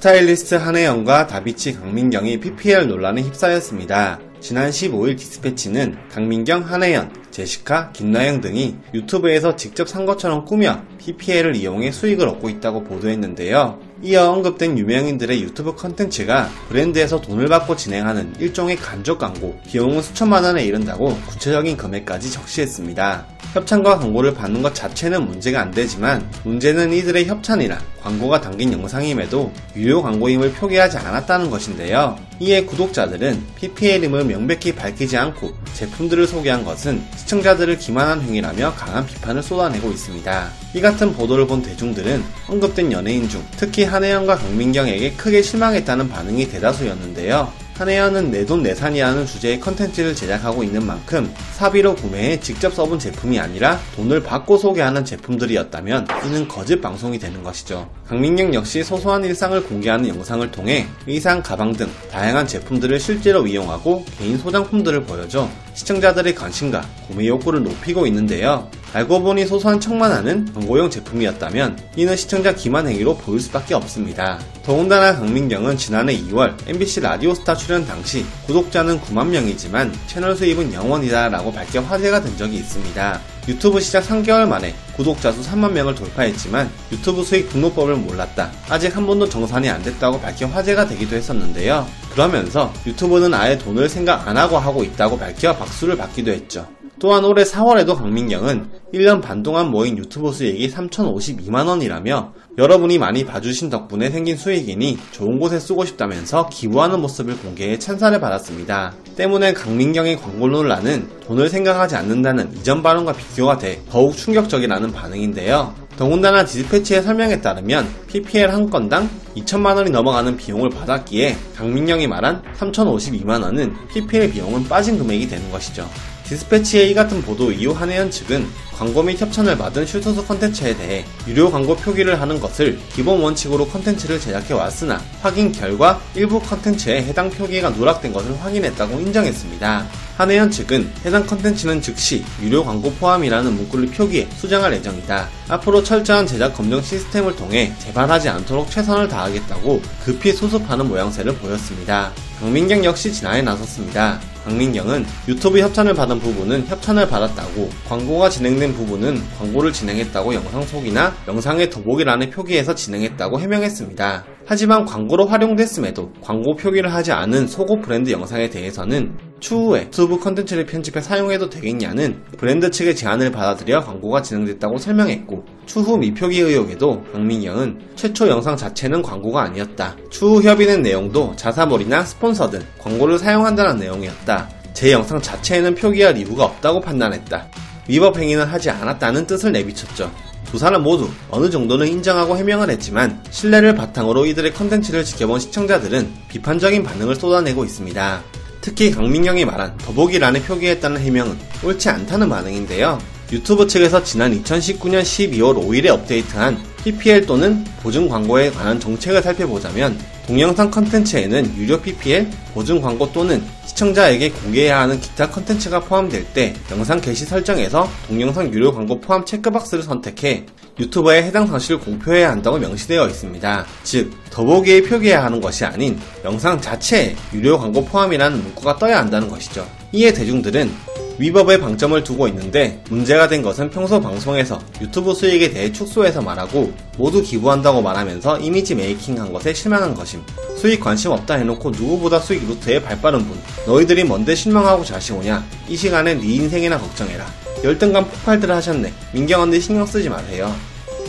스타일리스트 한혜연과 다비치 강민경이 PPL 논란에 휩싸였습니다. 지난 15일 디스패치는 강민경, 한혜연, 제시카, 김나영 등이 유튜브에서 직접 산 것처럼 꾸며 PPL을 이용해 수익을 얻고 있다고 보도했는데요. 이어 언급된 유명인들의 유튜브 컨텐츠가 브랜드에서 돈을 받고 진행하는 일종의 간접 광고, 비용은 수천만 원에 이른다고 구체적인 금액까지 적시했습니다. 협찬과 광고를 받는 것 자체는 문제가 안 되지만 문제는 이들의 협찬이나 광고가 담긴 영상임에도 유료 광고임을 표기하지 않았다는 것인데요. 이에 구독자들은 PPL임을 명백히 밝히지 않고 제품들을 소개한 것은 시청자들을 기만한 행위라며 강한 비판을 쏟아내고 있습니다. 이 같은 보도를 본 대중들은 언급된 연예인 중 특히 한혜연과 강민경에게 크게 실망했다는 반응이 대다수였는데요. 한혜연은 내 돈 내산이라는 주제의 컨텐츠를 제작하고 있는 만큼 사비로 구매해 직접 써본 제품이 아니라 돈을 받고 소개하는 제품들이었다면 이는 거짓 방송이 되는 것이죠. 강민경 역시 소소한 일상을 공개하는 영상을 통해 의상, 가방 등 다양한 제품들을 실제로 이용하고 개인 소장품들을 보여줘 시청자들의 관심과 구매 욕구를 높이고 있는데요. 알고 보니 소소한 척만 하는 광고용 제품이었다면 이는 시청자 기만 행위로 보일 수밖에 없습니다. 더군다나 강민경은 지난해 2월 MBC 라디오스타 출연 당시 구독자는 9만 명이지만 채널 수입은 0원이다 라고 밝혀 화제가 된 적이 있습니다. 유튜브 시작 3개월 만에 구독자 수 3만 명을 돌파했지만 유튜브 수익 등록법을 몰랐다. 아직 한 번도 정산이 안 됐다고 밝혀 화제가 되기도 했었는데요. 그러면서 유튜브는 아예 돈을 생각 안 하고 하고 있다고 밝혀 박수를 받기도 했죠. 또한 올해 4월에도 강민경은 1년 반 동안 모인 유튜브 수익이 3,052만원이라며 여러분이 많이 봐주신 덕분에 생긴 수익이니 좋은 곳에 쓰고 싶다면서 기부하는 모습을 공개해 찬사를 받았습니다. 때문에 강민경의 광고 논란은 돈을 생각하지 않는다는 이전 발언과 비교가 돼 더욱 충격적이라는 반응인데요. 더군다나 디스패치의 설명에 따르면 PPL 한 건당 2천만원이 넘어가는 비용을 받았기에 강민경이 말한 3,052만원은 PPL 비용은 빠진 금액이 되는 것이죠. 디스패치의 이 같은 보도 이후 한혜연 측은 광고 및 협찬을 받은 슈스스 컨텐츠에 대해 유료 광고 표기를 하는 것을 기본 원칙으로 컨텐츠를 제작해 왔으나 확인 결과 일부 컨텐츠에 해당 표기가 누락된 것을 확인했다고 인정했습니다. 한혜연 측은 해당 컨텐츠는 즉시 유료 광고 포함이라는 문구를 표기해 수정할 예정이다. 앞으로 철저한 제작 검증 시스템을 통해 재발하지 않도록 최선을 다하겠다고 급히 수습하는 모양새를 보였습니다. 강민경 역시 진화에 나섰습니다. 강민경은 유튜브 협찬을 받은 부분은 협찬을 받았다고 광고가 진행된 부분은 광고를 진행했다고 영상 속이나 영상의 더보기란에 표기해서 진행했다고 해명했습니다. 하지만 광고로 활용됐음에도 광고 표기를 하지 않은 속옷 브랜드 영상에 대해서는 추후에 유튜브 컨텐츠를 편집해 사용해도 되겠냐는 브랜드 측의 제안을 받아들여 광고가 진행됐다고 설명했고 추후 미표기 의혹에도 강민경은 최초 영상 자체는 광고가 아니었다. 추후 협의된 내용도 자사몰이나 스폰서 등 광고를 사용한다는 내용이었다. 제 영상 자체에는 표기할 이유가 없다고 판단했다. 위법 행위는 하지 않았다는 뜻을 내비쳤죠. 두 사람 모두 어느 정도는 인정하고 해명을 했지만 신뢰를 바탕으로 이들의 컨텐츠를 지켜본 시청자들은 비판적인 반응을 쏟아내고 있습니다. 특히 강민경이 말한 더보기란에 표기했다는 해명은 옳지 않다는 반응인데요. 유튜브 측에서 지난 2019년 12월 5일에 업데이트한 PPL 또는 보증 광고에 관한 정책을 살펴보자면 동영상 컨텐츠에는 유료 PPL, 보증 광고 또는 시청자에게 공개해야 하는 기타 컨텐츠가 포함될 때 영상 게시 설정에서 동영상 유료 광고 포함 체크박스를 선택해 유튜버에 해당 사실을 공표해야 한다고 명시되어 있습니다. 즉, 더보기에 표기해야 하는 것이 아닌 영상 자체에 유료 광고 포함이라는 문구가 떠야 한다는 것이죠. 이에 대중들은 위법의 방점을 두고 있는데 문제가 된 것은 평소 방송에서 유튜브 수익에 대해 축소해서 말하고 모두 기부한다고 말하면서 이미지 메이킹 한 것에 실망한 것임. 수익 관심 없다 해놓고 누구보다 수익 루트에 발빠른 분. 너희들이 뭔데 실망하고 자시 오냐? 이 시간에 네 인생이나 걱정해라. 열등감 폭발들 하셨네. 민경 언니 신경 쓰지 마세요.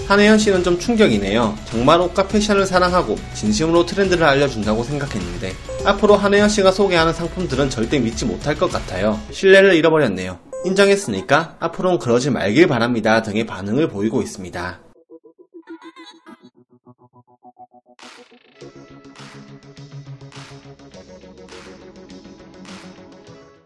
한혜연 씨는 좀 충격이네요. 정말 옷과 패션을 사랑하고 진심으로 트렌드를 알려준다고 생각했는데 앞으로 한혜연 씨가 소개하는 상품들은 절대 믿지 못할 것 같아요. 신뢰를 잃어버렸네요. 인정했으니까 앞으로는 그러지 말길 바랍니다 등의 반응을 보이고 있습니다.